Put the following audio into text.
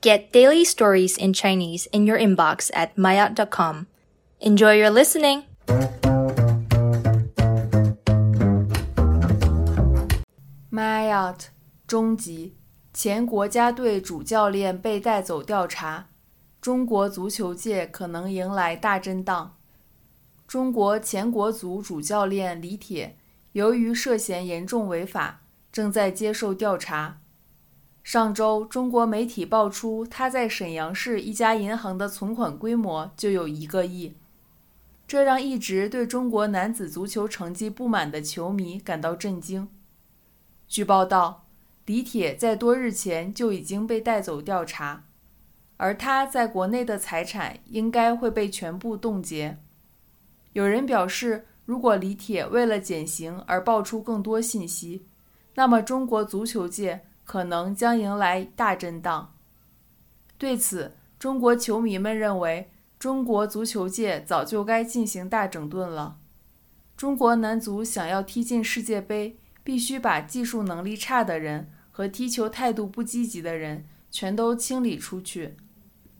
Get daily stories in Chinese in your inbox at maya.com. Enjoy your listening! Mayat 终极前国家队主教练被带走调查，中国足球界可能迎来大震荡。中国前国足主教练李铁由于涉嫌严重违法，正在接受调查。 上周，中国媒体爆出他在沈阳市一家银行的存款规模就有一个亿，这让一直对中国男子足球成绩不满的球迷感到震惊。据报道。李铁在多日前就已经被带走调查，而他在国内的财产应该会被全部冻结。有人表示，如果李铁为了减刑而爆出更多信息，那么中国足球界可能将迎来大震荡。对此，中国球迷们认为，中国足球界早就该进行大整顿了。中国男足想要踢进世界杯。必须把技术能力差的人和踢球态度不积极的人全都清理出去。